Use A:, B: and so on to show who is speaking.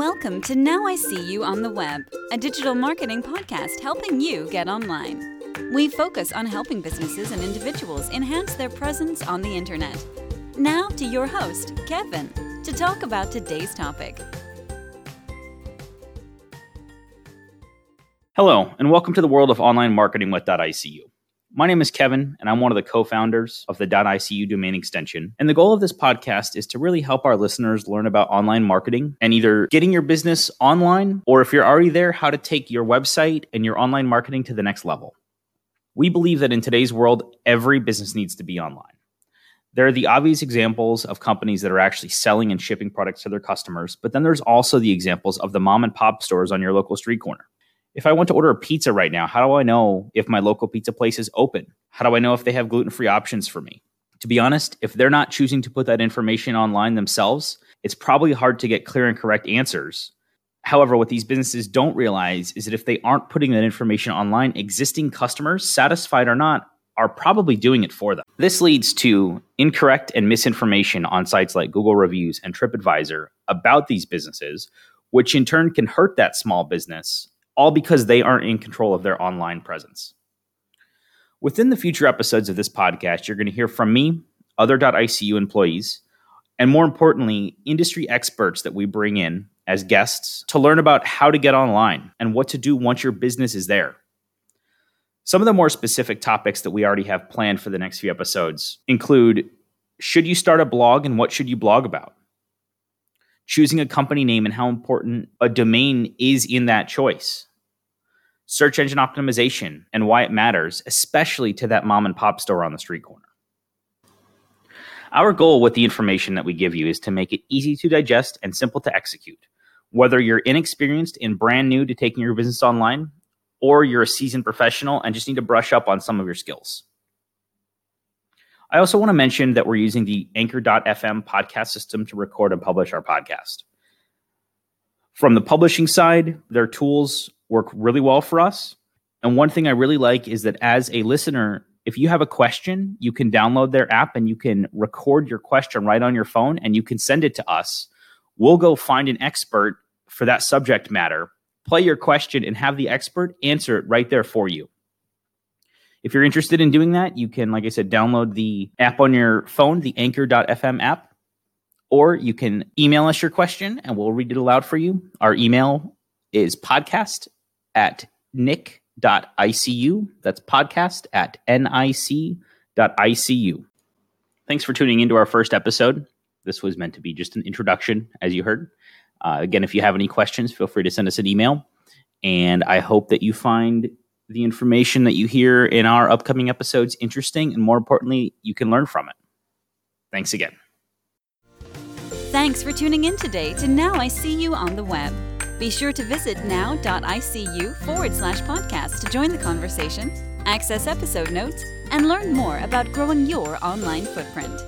A: Welcome to Now I See You on the Web, a digital marketing podcast helping you get online. We focus on helping businesses and individuals enhance their presence on the internet. Now to your host, Kevin, to talk about today's topic.
B: Hello, and welcome to the world of online marketing with .icu. My name is Kevin, and I'm one of the co-founders of the .icu domain extension. And the goal of this podcast is to really help our listeners learn about online marketing and either getting your business online, or if you're already there, how to take your website and your online marketing to the next level. We believe that in today's world, every business needs to be online. There are the obvious examples of companies that are actually selling and shipping products to their customers, but then there's also the examples of the mom and pop stores on your local street corner. If I want to order a pizza right now, how do I know if my local pizza place is open? How do I know if they have gluten free options for me? To be honest, if they're not choosing to put that information online themselves, it's probably hard to get clear and correct answers. However, what these businesses don't realize is that if they aren't putting that information online, existing customers, satisfied or not, are probably doing it for them. This leads to incorrect and misinformation on sites like Google Reviews and TripAdvisor about these businesses, which in turn can hurt that small business all because they aren't in control of their online presence. Within the future episodes of this podcast, you're going to hear from me, other .icu employees, and more importantly, industry experts that we bring in as guests to learn about how to get online and what to do once your business is there. Some of the more specific topics that we already have planned for the next few episodes include should you start a blog and what should you blog about? Choosing a company name and how important a domain is in that choice search engine optimization and why it matters, especially to that mom and pop store on the street corner. Our goal with the information that we give you is to make it easy to digest and simple to execute. Whether you're inexperienced and brand new to taking your business online, or you're a seasoned professional and just need to brush up on some of your skills. I also want to mention that we're using the Anchor.fm podcast system to record and publish our podcast. From the publishing side, their tools work really well for us. And one thing I really like is that as a listener, if you have a question, you can download their app and you can record your question right on your phone and you can send it to us. We'll go find an expert for that subject matter, play your question, and have the expert answer it right there for you. If you're interested in doing that, you can, like I said, download the app on your phone, the anchor.fm app, or you can email us your question and we'll read it aloud for you. Our email is podcast at nic.icu. That's podcast at nic.icu. Thanks for tuning into our first episode. This was meant to be just an introduction, as you heard. Uh, again, if you have any questions, feel free to send us an email. And I hope that you find the information that you hear in our upcoming episodes interesting, and more importantly, you can learn from it. Thanks again.
A: Thanks for tuning in today to Now I See You on the Web. Be sure to visit now.icu forward slash podcast to join the conversation, access episode notes, and learn more about growing your online footprint.